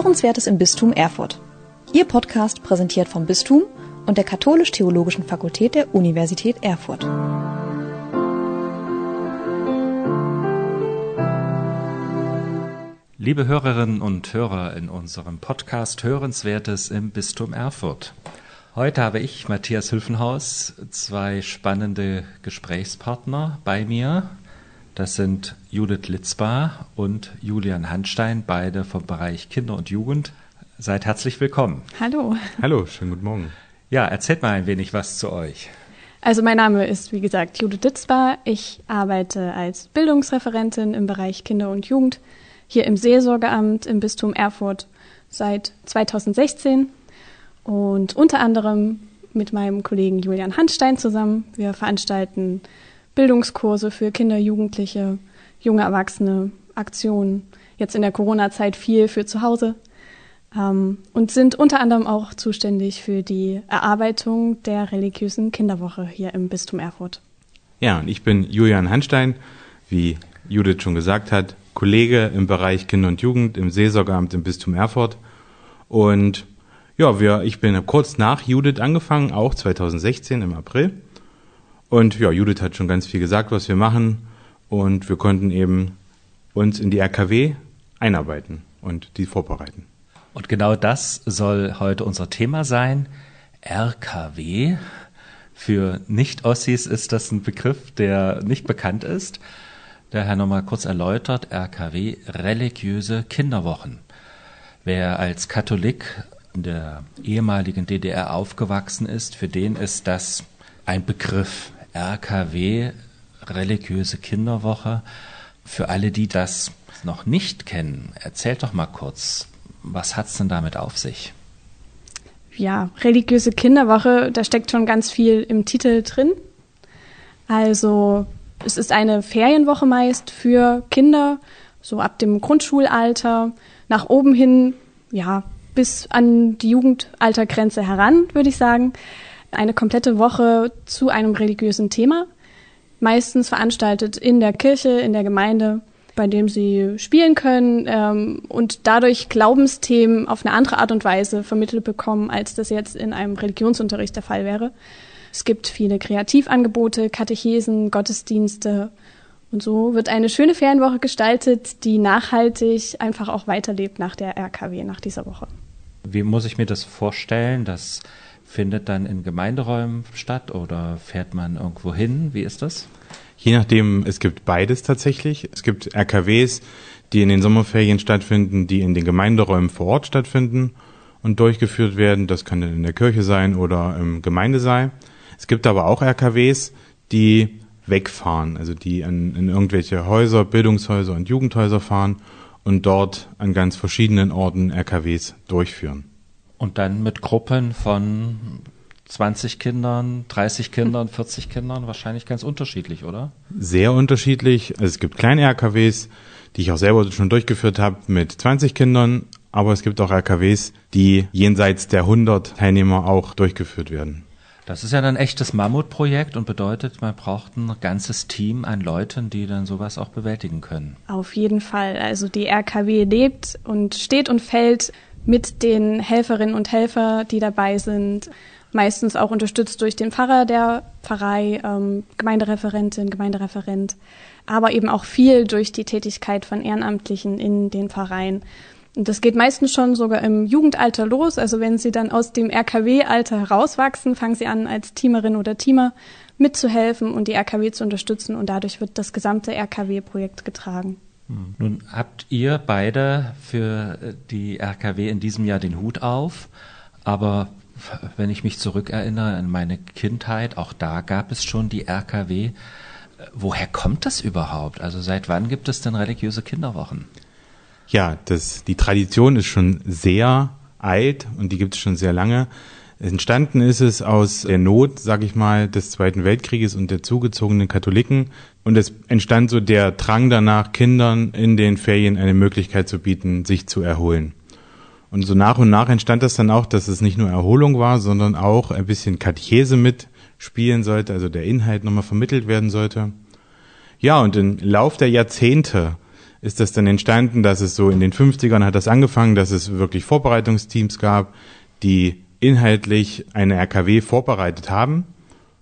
Hörenswertes im Bistum Erfurt. Ihr Podcast präsentiert vom Bistum und der Katholisch-Theologischen Fakultät der Universität Erfurt. Liebe Hörerinnen und Hörer in unserem Podcast Hörenswertes im Bistum Erfurt. Heute habe ich, Matthias Hülfenhaus, zwei spannende Gesprächspartner bei mir. Das sind Judith Litzbar und Julian Handstein, beide vom Bereich Kinder und Jugend. Seid herzlich willkommen. Hallo. Hallo, schönen guten Morgen. Ja, erzählt mal ein wenig was zu euch. Also mein Name ist, wie gesagt, Judith Litzbar. Ich arbeite als Bildungsreferentin im Bereich Kinder und Jugend hier im Seelsorgeamt im Bistum Erfurt seit 2016 und unter anderem mit meinem Kollegen Julian Handstein zusammen. Wir veranstalten Bildungskurse für Kinder, Jugendliche, junge Erwachsene, Aktionen, jetzt in der Corona-Zeit viel für zu Hause ähm, und sind unter anderem auch zuständig für die Erarbeitung der religiösen Kinderwoche hier im Bistum Erfurt. Ja, und ich bin Julian Handstein, wie Judith schon gesagt hat, Kollege im Bereich Kinder und Jugend im Seelsorgeamt im Bistum Erfurt. Und ja, wir, ich bin kurz nach Judith angefangen, auch 2016 im April. Und ja, Judith hat schon ganz viel gesagt, was wir machen. Und wir konnten eben uns in die RKW einarbeiten und die vorbereiten. Und genau das soll heute unser Thema sein. RKW. Für Nicht-Ossis ist das ein Begriff, der nicht bekannt ist. Daher nochmal kurz erläutert, RKW, religiöse Kinderwochen. Wer als Katholik in der ehemaligen DDR aufgewachsen ist, für den ist das ein Begriff. RKW, religiöse Kinderwoche. Für alle, die das noch nicht kennen, erzählt doch mal kurz, was hat's denn damit auf sich? Ja, religiöse Kinderwoche, da steckt schon ganz viel im Titel drin. Also es ist eine Ferienwoche meist für Kinder, so ab dem Grundschulalter, nach oben hin, ja, bis an die Jugendaltergrenze heran, würde ich sagen. Eine komplette Woche zu einem religiösen Thema, meistens veranstaltet in der Kirche, in der Gemeinde, bei dem sie spielen können ähm, und dadurch Glaubensthemen auf eine andere Art und Weise vermittelt bekommen, als das jetzt in einem Religionsunterricht der Fall wäre. Es gibt viele Kreativangebote, Katechesen, Gottesdienste. Und so wird eine schöne Ferienwoche gestaltet, die nachhaltig einfach auch weiterlebt nach der RKW, nach dieser Woche. Wie muss ich mir das vorstellen? Das findet dann in Gemeinderäumen statt oder fährt man irgendwo hin? Wie ist das? Je nachdem, es gibt beides tatsächlich. Es gibt RKWs, die in den Sommerferien stattfinden, die in den Gemeinderäumen vor Ort stattfinden und durchgeführt werden. Das kann in der Kirche sein oder im Gemeindesaal. Es gibt aber auch RKWs, die wegfahren, also die an, in irgendwelche Häuser, Bildungshäuser und Jugendhäuser fahren und dort an ganz verschiedenen Orten RKWs durchführen. Und dann mit Gruppen von 20 Kindern, 30 Kindern, 40 Kindern, wahrscheinlich ganz unterschiedlich, oder? Sehr unterschiedlich. Also es gibt kleine RKWs, die ich auch selber schon durchgeführt habe mit 20 Kindern, aber es gibt auch RKWs, die jenseits der 100 Teilnehmer auch durchgeführt werden. Das ist ja ein echtes Mammutprojekt und bedeutet, man braucht ein ganzes Team an Leuten, die dann sowas auch bewältigen können. Auf jeden Fall. Also die RKW lebt und steht und fällt mit den Helferinnen und Helfer, die dabei sind. Meistens auch unterstützt durch den Pfarrer der Pfarrei, ähm, Gemeindereferentin, Gemeindereferent, aber eben auch viel durch die Tätigkeit von Ehrenamtlichen in den Pfarreien. Und das geht meistens schon sogar im Jugendalter los. Also wenn sie dann aus dem RKW-Alter herauswachsen, fangen sie an, als Teamerin oder Teamer mitzuhelfen und die RKW zu unterstützen. Und dadurch wird das gesamte RKW-Projekt getragen. Nun habt ihr beide für die RKW in diesem Jahr den Hut auf. Aber wenn ich mich zurückerinnere an meine Kindheit, auch da gab es schon die RKW. Woher kommt das überhaupt? Also seit wann gibt es denn religiöse Kinderwochen? Ja, das, die Tradition ist schon sehr alt und die gibt es schon sehr lange. Entstanden ist es aus der Not, sag ich mal, des Zweiten Weltkrieges und der zugezogenen Katholiken. Und es entstand so der Drang danach, Kindern in den Ferien eine Möglichkeit zu bieten, sich zu erholen. Und so nach und nach entstand das dann auch, dass es nicht nur Erholung war, sondern auch ein bisschen Katechese mitspielen sollte, also der Inhalt nochmal vermittelt werden sollte. Ja, und im Lauf der Jahrzehnte ist das dann entstanden, dass es so in den 50ern hat das angefangen, dass es wirklich Vorbereitungsteams gab, die inhaltlich eine RKW vorbereitet haben.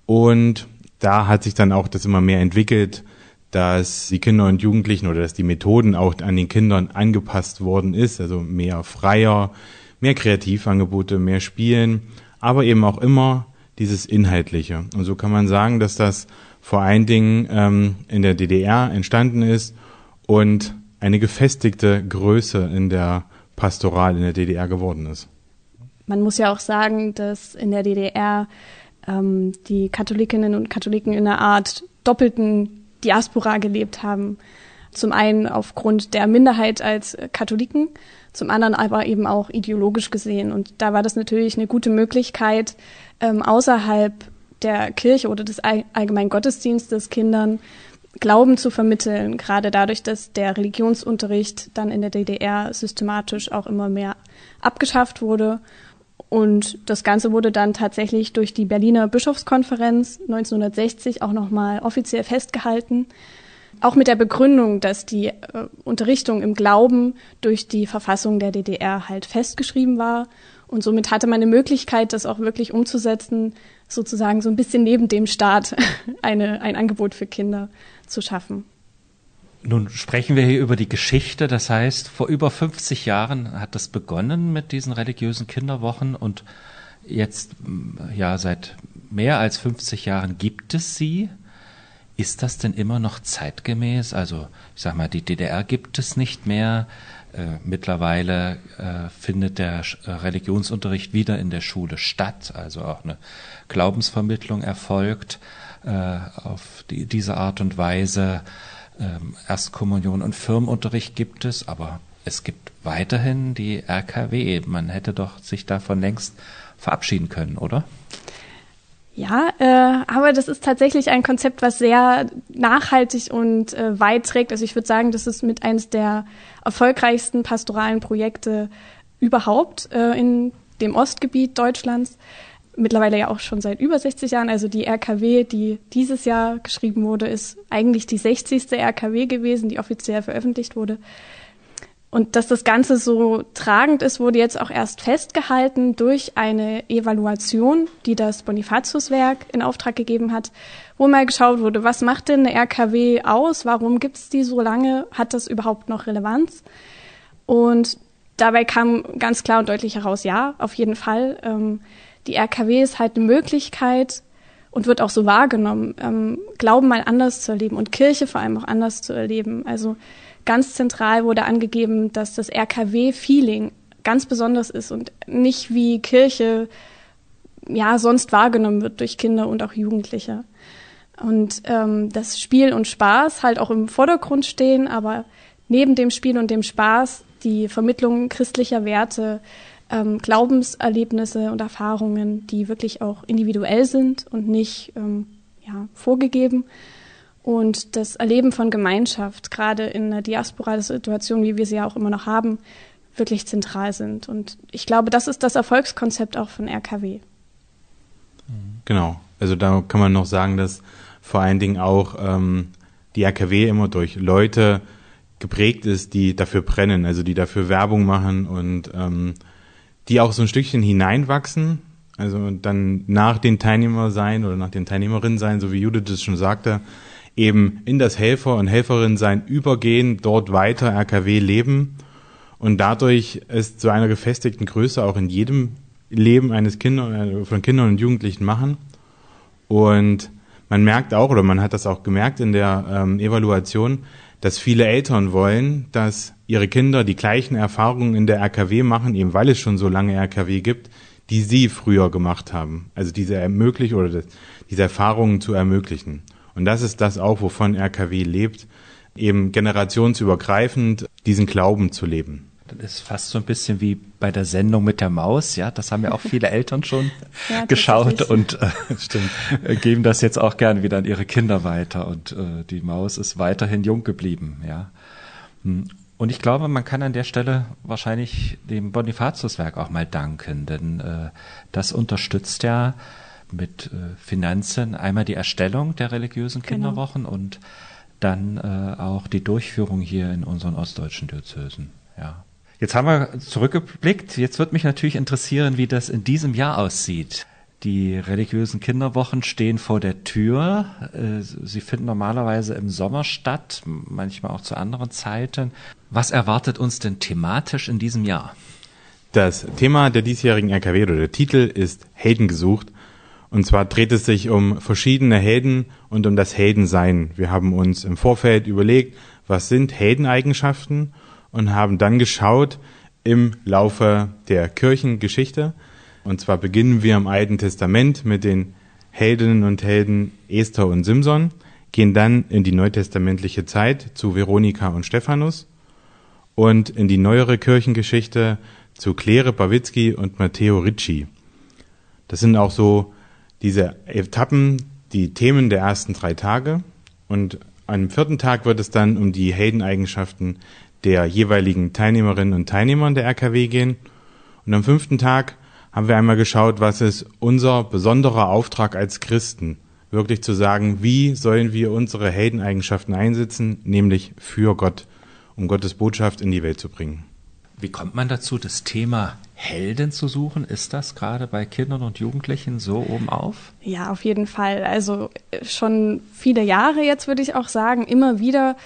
Und da hat sich dann auch das immer mehr entwickelt, dass die Kinder und Jugendlichen oder dass die Methoden auch an den Kindern angepasst worden ist, also mehr freier, mehr Kreativangebote, mehr Spielen, aber eben auch immer dieses Inhaltliche. Und so kann man sagen, dass das vor allen Dingen ähm, in der DDR entstanden ist und eine gefestigte Größe in der Pastoral in der DDR geworden ist. Man muss ja auch sagen, dass in der DDR ähm, die Katholikinnen und Katholiken in einer Art doppelten Diaspora gelebt haben. Zum einen aufgrund der Minderheit als Katholiken, zum anderen aber eben auch ideologisch gesehen. Und da war das natürlich eine gute Möglichkeit, ähm, außerhalb der Kirche oder des allgemeinen Gottesdienstes Kindern Glauben zu vermitteln, gerade dadurch, dass der Religionsunterricht dann in der DDR systematisch auch immer mehr abgeschafft wurde. Und das Ganze wurde dann tatsächlich durch die Berliner Bischofskonferenz 1960 auch nochmal offiziell festgehalten. Auch mit der Begründung, dass die äh, Unterrichtung im Glauben durch die Verfassung der DDR halt festgeschrieben war. Und somit hatte man eine Möglichkeit, das auch wirklich umzusetzen, sozusagen so ein bisschen neben dem Staat eine, ein Angebot für Kinder zu schaffen. Nun sprechen wir hier über die Geschichte. Das heißt, vor über 50 Jahren hat das begonnen mit diesen religiösen Kinderwochen und jetzt, ja, seit mehr als 50 Jahren gibt es sie. Ist das denn immer noch zeitgemäß? Also, ich sag mal, die DDR gibt es nicht mehr. Äh, mittlerweile äh, findet der äh, Religionsunterricht wieder in der Schule statt, also auch eine Glaubensvermittlung erfolgt auf die, diese Art und Weise. Ähm, Erstkommunion und Firmenunterricht gibt es, aber es gibt weiterhin die RKW. Man hätte doch sich davon längst verabschieden können, oder? Ja, äh, aber das ist tatsächlich ein Konzept, was sehr nachhaltig und äh, weit trägt. Also ich würde sagen, das ist mit eines der erfolgreichsten pastoralen Projekte überhaupt äh, in dem Ostgebiet Deutschlands. Mittlerweile ja auch schon seit über 60 Jahren. Also die RKW, die dieses Jahr geschrieben wurde, ist eigentlich die 60. RKW gewesen, die offiziell veröffentlicht wurde. Und dass das Ganze so tragend ist, wurde jetzt auch erst festgehalten durch eine Evaluation, die das Bonifatiuswerk in Auftrag gegeben hat, wo mal geschaut wurde, was macht denn eine RKW aus? Warum gibt es die so lange? Hat das überhaupt noch Relevanz? Und dabei kam ganz klar und deutlich heraus, ja, auf jeden Fall. Ähm, die RKW ist halt eine Möglichkeit und wird auch so wahrgenommen, ähm, Glauben mal anders zu erleben und Kirche vor allem auch anders zu erleben. Also ganz zentral wurde angegeben, dass das RKW-Feeling ganz besonders ist und nicht wie Kirche ja sonst wahrgenommen wird durch Kinder und auch Jugendliche. Und ähm, das Spiel und Spaß halt auch im Vordergrund stehen, aber neben dem Spiel und dem Spaß die Vermittlung christlicher Werte, ähm, Glaubenserlebnisse und Erfahrungen, die wirklich auch individuell sind und nicht ähm, ja, vorgegeben und das Erleben von Gemeinschaft, gerade in einer Diaspora-Situation, wie wir sie ja auch immer noch haben, wirklich zentral sind. Und ich glaube, das ist das Erfolgskonzept auch von RKW. Genau. Also da kann man noch sagen, dass vor allen Dingen auch ähm, die RKW immer durch Leute geprägt ist, die dafür brennen, also die dafür Werbung machen und ähm, die auch so ein Stückchen hineinwachsen, also dann nach den Teilnehmer sein oder nach den Teilnehmerinnen sein, so wie Judith es schon sagte, eben in das Helfer- und Helferin-Sein übergehen, dort weiter RKW leben und dadurch es zu einer gefestigten Größe auch in jedem Leben eines Kinder, äh, von Kindern und Jugendlichen machen. Und man merkt auch, oder man hat das auch gemerkt in der ähm, Evaluation, dass viele Eltern wollen, dass ihre Kinder die gleichen Erfahrungen in der RKW machen, eben weil es schon so lange RKW gibt, die sie früher gemacht haben. Also diese ermöglichen oder das, diese Erfahrungen zu ermöglichen. Und das ist das auch, wovon RKW lebt, eben generationsübergreifend diesen Glauben zu leben. Das ist fast so ein bisschen wie bei der Sendung mit der Maus, ja. Das haben ja auch viele Eltern schon ja, geschaut und äh, geben das jetzt auch gerne wieder an ihre Kinder weiter. Und äh, die Maus ist weiterhin jung geblieben, ja. Hm. Und ich glaube, man kann an der Stelle wahrscheinlich dem Bonifatiuswerk auch mal danken, denn äh, das unterstützt ja mit äh, Finanzen einmal die Erstellung der religiösen genau. Kinderwochen genau. und dann äh, auch die Durchführung hier in unseren ostdeutschen Diözesen. Ja. Jetzt haben wir zurückgeblickt. Jetzt wird mich natürlich interessieren, wie das in diesem Jahr aussieht. Die religiösen Kinderwochen stehen vor der Tür. Äh, sie finden normalerweise im Sommer statt, manchmal auch zu anderen Zeiten. Was erwartet uns denn thematisch in diesem Jahr? Das Thema der diesjährigen RKW oder der Titel ist Helden gesucht. Und zwar dreht es sich um verschiedene Helden und um das Heldensein. Wir haben uns im Vorfeld überlegt, was sind Heldeneigenschaften und haben dann geschaut im Laufe der Kirchengeschichte, und zwar beginnen wir im Alten Testament mit den Heldinnen und Helden Esther und Simson, gehen dann in die neutestamentliche Zeit zu Veronika und Stephanus und in die neuere Kirchengeschichte zu Claire Bawitzki und Matteo Ricci. Das sind auch so diese Etappen, die Themen der ersten drei Tage. Und am vierten Tag wird es dann um die Heldeneigenschaften der jeweiligen Teilnehmerinnen und Teilnehmer der RKW gehen. Und am fünften Tag haben wir einmal geschaut, was ist unser besonderer Auftrag als Christen, wirklich zu sagen, wie sollen wir unsere Heldeneigenschaften einsetzen, nämlich für Gott, um Gottes Botschaft in die Welt zu bringen. Wie kommt man dazu, das Thema Helden zu suchen? Ist das gerade bei Kindern und Jugendlichen so oben auf? Ja, auf jeden Fall. Also äh, schon viele Jahre jetzt würde ich auch sagen, immer wieder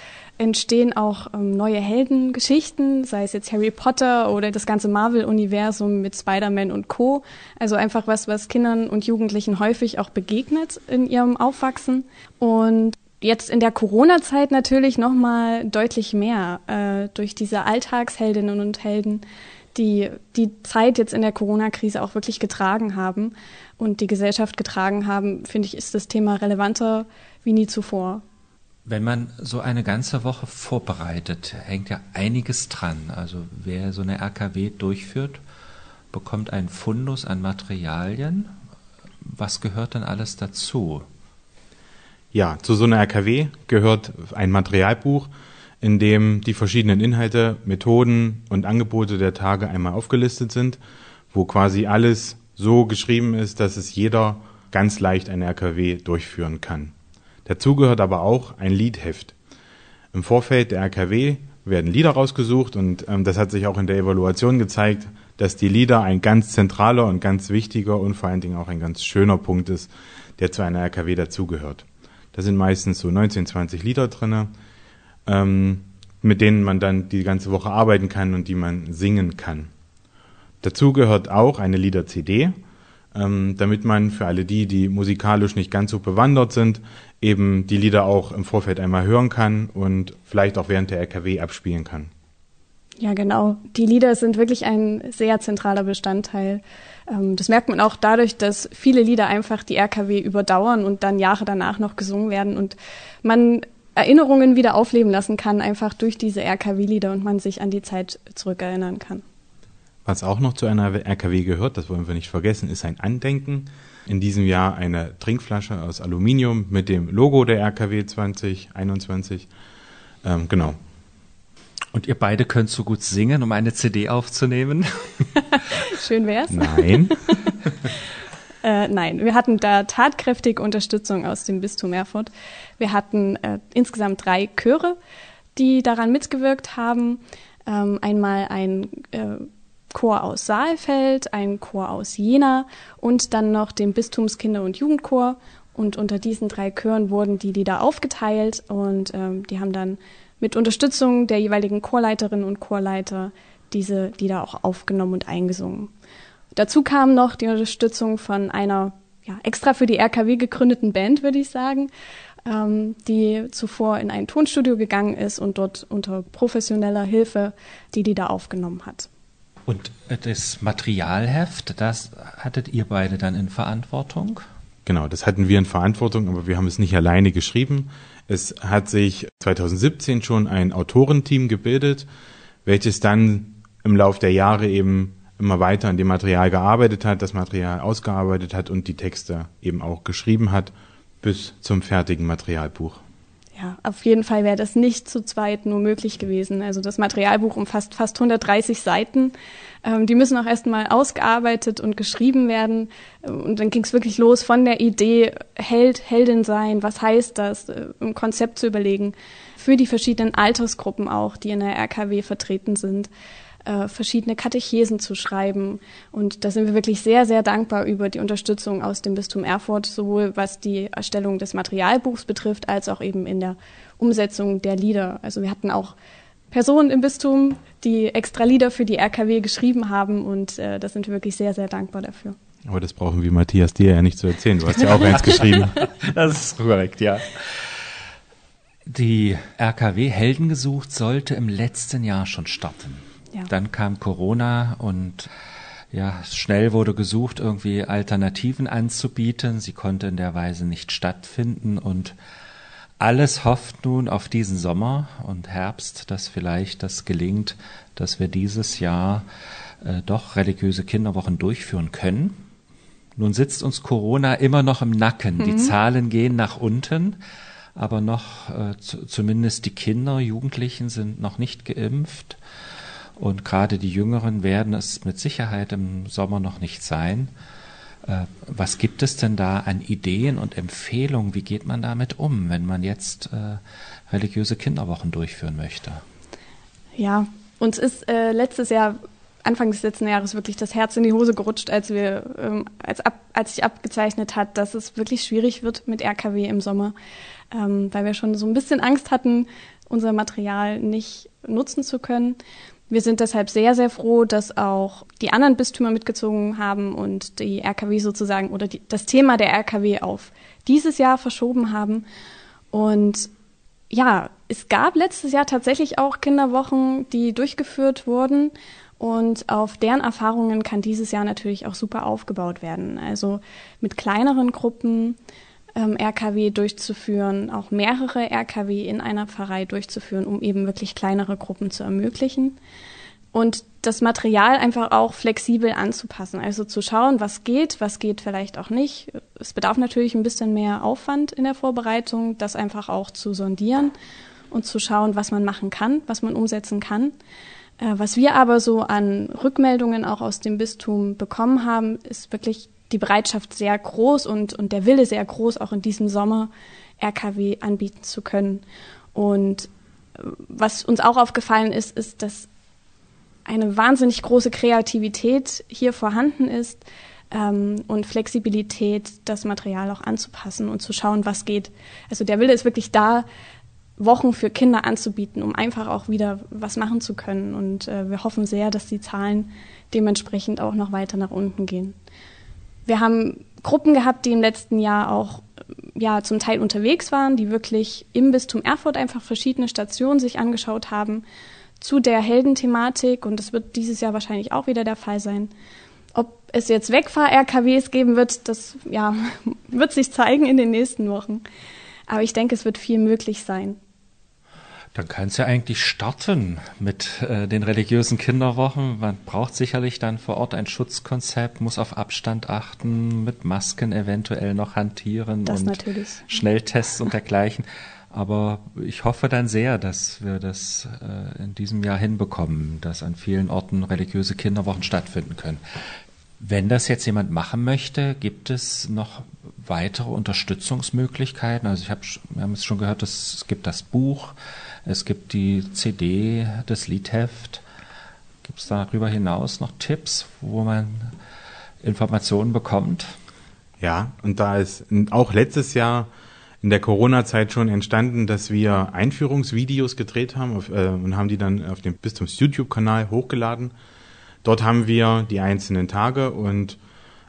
entstehen auch ähm, neue Heldengeschichten, sei es jetzt Harry Potter oder das ganze Marvel-Universum mit Spider-Man und Co. Also einfach was, was Kindern und Jugendlichen häufig auch begegnet in ihrem Aufwachsen. Und jetzt in der Corona-Zeit natürlich nochmal deutlich mehr äh, durch diese Alltagsheldinnen und Helden, die die Zeit jetzt in der Corona-Krise auch wirklich getragen haben und die Gesellschaft getragen haben, finde ich, ist das Thema relevanter wie nie zuvor. Wenn man so eine ganze Woche vorbereitet, hängt ja einiges dran. Also wer so eine RKW durchführt, bekommt einen Fundus an Materialien. Was gehört denn alles dazu? Ja, zu so einer RKW gehört ein Materialbuch, in dem die verschiedenen Inhalte, Methoden und Angebote der Tage einmal aufgelistet sind, wo quasi alles so geschrieben ist, dass es jeder ganz leicht eine RKW durchführen kann. Dazu gehört aber auch ein Liedheft. Im Vorfeld der RKW werden Lieder rausgesucht und ähm, das hat sich auch in der Evaluation gezeigt, dass die Lieder ein ganz zentraler und ganz wichtiger und vor allen Dingen auch ein ganz schöner Punkt ist, der zu einer RKW dazugehört. Da sind meistens so 19, 20 Lieder drinne, ähm, mit denen man dann die ganze Woche arbeiten kann und die man singen kann. Dazu gehört auch eine Lieder-CD, ähm, damit man für alle die, die musikalisch nicht ganz so bewandert sind, eben die Lieder auch im Vorfeld einmal hören kann und vielleicht auch während der RKW abspielen kann. Ja, genau. Die Lieder sind wirklich ein sehr zentraler Bestandteil. Ähm, das merkt man auch dadurch, dass viele Lieder einfach die RKW überdauern und dann Jahre danach noch gesungen werden und man Erinnerungen wieder aufleben lassen kann, einfach durch diese RKW-Lieder und man sich an die Zeit zurückerinnern kann. Was auch noch zu einer RKW gehört, das wollen wir nicht vergessen, ist ein Andenken. In diesem Jahr eine Trinkflasche aus Aluminium mit dem Logo der RKW 2021. Ähm, genau. Und ihr beide könnt so gut singen, um eine CD aufzunehmen? Schön wär's. Nein. äh, nein, wir hatten da tatkräftige Unterstützung aus dem Bistum Erfurt. Wir hatten äh, insgesamt drei Chöre, die daran mitgewirkt haben. Ähm, einmal ein äh, Chor aus Saalfeld, ein Chor aus Jena und dann noch den Bistumskinder- und Jugendchor. Und unter diesen drei Chören wurden die Lieder aufgeteilt und ähm, die haben dann mit Unterstützung der jeweiligen Chorleiterinnen und Chorleiter diese Lieder auch aufgenommen und eingesungen. Dazu kam noch die Unterstützung von einer ja, extra für die RKW gegründeten Band, würde ich sagen, ähm, die zuvor in ein Tonstudio gegangen ist und dort unter professioneller Hilfe die Lieder aufgenommen hat. Und das Materialheft, das hattet ihr beide dann in Verantwortung? Genau, das hatten wir in Verantwortung, aber wir haben es nicht alleine geschrieben. Es hat sich 2017 schon ein Autorenteam gebildet, welches dann im Lauf der Jahre eben immer weiter an dem Material gearbeitet hat, das Material ausgearbeitet hat und die Texte eben auch geschrieben hat bis zum fertigen Materialbuch. Ja, auf jeden Fall wäre das nicht zu zweit nur möglich gewesen. Also das Materialbuch umfasst fast 130 Seiten. Ähm, die müssen auch erstmal ausgearbeitet und geschrieben werden. Und dann ging es wirklich los von der Idee, Held, Heldin sein, was heißt das, äh, ein Konzept zu überlegen, für die verschiedenen Altersgruppen auch, die in der RKW vertreten sind äh, verschiedene Katechesen zu schreiben. Und da sind wir wirklich sehr, sehr dankbar über die Unterstützung aus dem Bistum Erfurt, sowohl was die Erstellung des Materialbuchs betrifft, als auch eben in der Umsetzung der Lieder. Also wir hatten auch Personen im Bistum, die extra Lieder für die RKW geschrieben haben und äh, da sind wir wirklich sehr, sehr dankbar dafür. Aber das brauchen wir Matthias dir ja nicht zu erzählen. Du hast ja auch eins geschrieben. Das ist korrekt, ja. Die RKW Helden gesucht sollte im letzten Jahr schon starten. Ja. Dann kam Corona und ja, schnell wurde gesucht, irgendwie Alternativen anzubieten. Sie konnte in der Weise nicht stattfinden und alles hofft nun auf diesen Sommer und Herbst, dass vielleicht das gelingt, dass wir dieses Jahr äh, doch religiöse Kinderwochen durchführen können. Nun sitzt uns Corona immer noch im Nacken. Mhm. Die Zahlen gehen nach unten, aber noch äh, zumindest die Kinder, Jugendlichen sind noch nicht geimpft. Und gerade die Jüngeren werden es mit Sicherheit im Sommer noch nicht sein. Äh, was gibt es denn da an Ideen und Empfehlungen? Wie geht man damit um, wenn man jetzt äh, religiöse Kinderwochen durchführen möchte? Ja, uns ist äh, letztes Jahr, Anfang des letzten Jahres, wirklich das Herz in die Hose gerutscht, als wir, ähm, als, ab, als sich abgezeichnet hat, dass es wirklich schwierig wird mit RKW im Sommer, ähm, weil wir schon so ein bisschen Angst hatten, unser Material nicht nutzen zu können. Wir sind deshalb sehr, sehr froh, dass auch die anderen Bistümer mitgezogen haben und die RKW sozusagen oder die, das Thema der RKW auf dieses Jahr verschoben haben. Und ja, es gab letztes Jahr tatsächlich auch Kinderwochen, die durchgeführt wurden. Und auf deren Erfahrungen kann dieses Jahr natürlich auch super aufgebaut werden. Also mit kleineren Gruppen, ähm, RKW durchzuführen, auch mehrere RKW in einer Pfarrei durchzuführen, um eben wirklich kleinere Gruppen zu ermöglichen. Und das Material einfach auch flexibel anzupassen. Also zu schauen, was geht, was geht vielleicht auch nicht. Es bedarf natürlich ein bisschen mehr Aufwand in der Vorbereitung, das einfach auch zu sondieren und zu schauen, was man machen kann, was man umsetzen kann. Äh, was wir aber so an Rückmeldungen auch aus dem Bistum bekommen haben, ist wirklich die Bereitschaft sehr groß und, und der Wille sehr groß, auch in diesem Sommer RKW anbieten zu können. Und äh, was uns auch aufgefallen ist, ist, dass eine wahnsinnig große Kreativität hier vorhanden ist ähm, und Flexibilität, das Material auch anzupassen und zu schauen, was geht. Also der Wille ist wirklich da, Wochen für Kinder anzubieten, um einfach auch wieder was machen zu können. Und äh, wir hoffen sehr, dass die Zahlen dementsprechend auch noch weiter nach unten gehen. Wir haben Gruppen gehabt, die im letzten Jahr auch ja zum Teil unterwegs waren, die wirklich im Bistum Erfurt einfach verschiedene Stationen sich angeschaut haben zu der Heldenthematik und das wird dieses Jahr wahrscheinlich auch wieder der Fall sein. Ob es jetzt Wegfahr-RKWs geben wird, das ja, wird sich zeigen in den nächsten Wochen. Aber ich denke, es wird viel möglich sein. Dann kann es ja eigentlich starten mit äh, den religiösen Kinderwochen. Man braucht sicherlich dann vor Ort ein Schutzkonzept, muss auf Abstand achten, mit Masken eventuell noch hantieren das und natürlich. Schnelltests und dergleichen. Aber ich hoffe dann sehr, dass wir das äh, in diesem Jahr hinbekommen, dass an vielen Orten religiöse Kinderwochen stattfinden können. Wenn das jetzt jemand machen möchte, gibt es noch weitere Unterstützungsmöglichkeiten? Also ich habe, wir haben es schon gehört, es gibt das Buch, es gibt die CD, das Liedheft. Gibt es darüber hinaus noch Tipps, wo man Informationen bekommt? Ja, und da ist auch letztes Jahr in der Corona-Zeit schon entstanden, dass wir Einführungsvideos gedreht haben auf, äh, und haben die dann auf dem Bistums YouTube-Kanal hochgeladen. Dort haben wir die einzelnen Tage und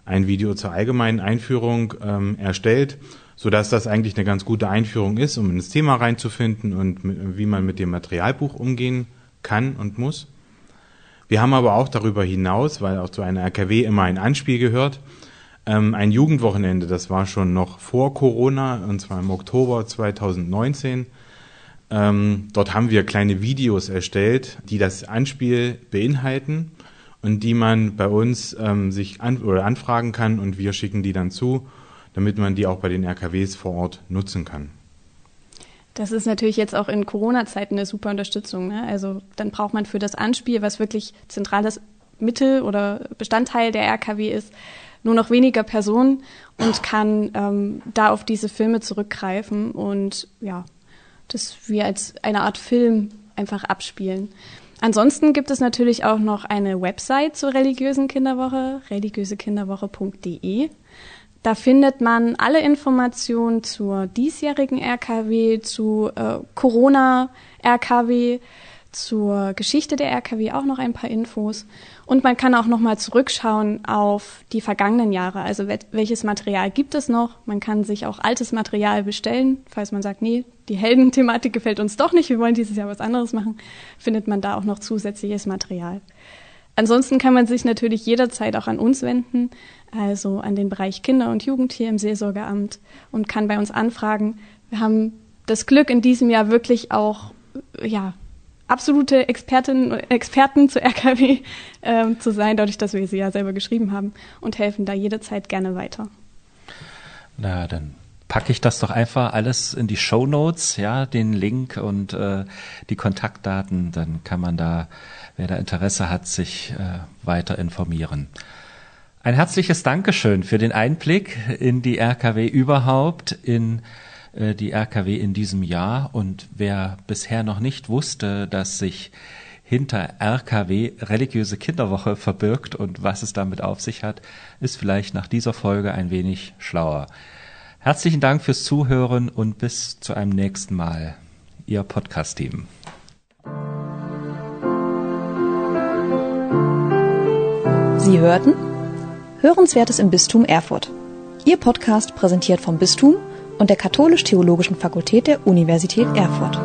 ein Video zur allgemeinen Einführung ähm, erstellt, so dass das eigentlich eine ganz gute Einführung ist, um ins Thema reinzufinden und wie man mit dem Materialbuch umgehen kann und muss. Wir haben aber auch darüber hinaus, weil auch zu einer RKW immer ein Anspiel gehört, ähm, ein Jugendwochenende, das war schon noch vor Corona, und zwar im Oktober 2019. Ähm, dort haben wir kleine Videos erstellt, die das Anspiel beinhalten und die man bei uns ähm, sich an oder anfragen kann und wir schicken die dann zu, damit man die auch bei den RKWs vor Ort nutzen kann. Das ist natürlich jetzt auch in Corona-Zeiten eine super Unterstützung. Ne? Also dann braucht man für das Anspiel, was wirklich zentrales Mittel oder Bestandteil der RKW ist, nur noch weniger Personen und kann ähm, da auf diese Filme zurückgreifen und ja, das wir als eine Art Film einfach abspielen. Ansonsten gibt es natürlich auch noch eine Website zur religiösen Kinderwoche, religiösekinderwoche.de. Da findet man alle Informationen zur diesjährigen RKW, zu äh, Corona-RKW, zur Geschichte der RKW auch noch ein paar Infos. Und man kann auch noch mal zurückschauen auf die vergangenen Jahre. Also welches Material gibt es noch? Man kann sich auch altes Material bestellen, falls man sagt, nee, die Heldenthematik gefällt uns doch nicht, wir wollen dieses Jahr was anderes machen, findet man da auch noch zusätzliches Material. Ansonsten kann man sich natürlich jederzeit auch an uns wenden, also an den Bereich Kinder- und Jugendtier im Seelsorgeamt und kann bei uns anfragen. Wir haben das Glück, in diesem Jahr wirklich auch ja, absolute Expertinnen und Experten zu RKW äh, zu sein, dadurch, dass wir sie ja selber geschrieben haben und helfen da jederzeit gerne weiter. Na, dann packe ich das doch einfach alles in die Show Notes, ja, den Link und äh, die Kontaktdaten, dann kann man da, wer da Interesse hat, sich äh, weiter informieren. Ein herzliches Dankeschön für den Einblick in die RKW überhaupt, in äh, die RKW in diesem Jahr. Und wer bisher noch nicht wusste, dass sich hinter RKW religiöse Kinderwoche verbirgt und was es damit auf sich hat, ist vielleicht nach dieser Folge ein wenig schlauer. Herzlichen Dank fürs Zuhören und bis zu einem nächsten Mal. Ihr Podcast-Team. Sie hörten Hörenswertes im Bistum Erfurt. Ihr Podcast präsentiert vom Bistum und der Katholisch-Theologischen Fakultät der Universität Erfurt.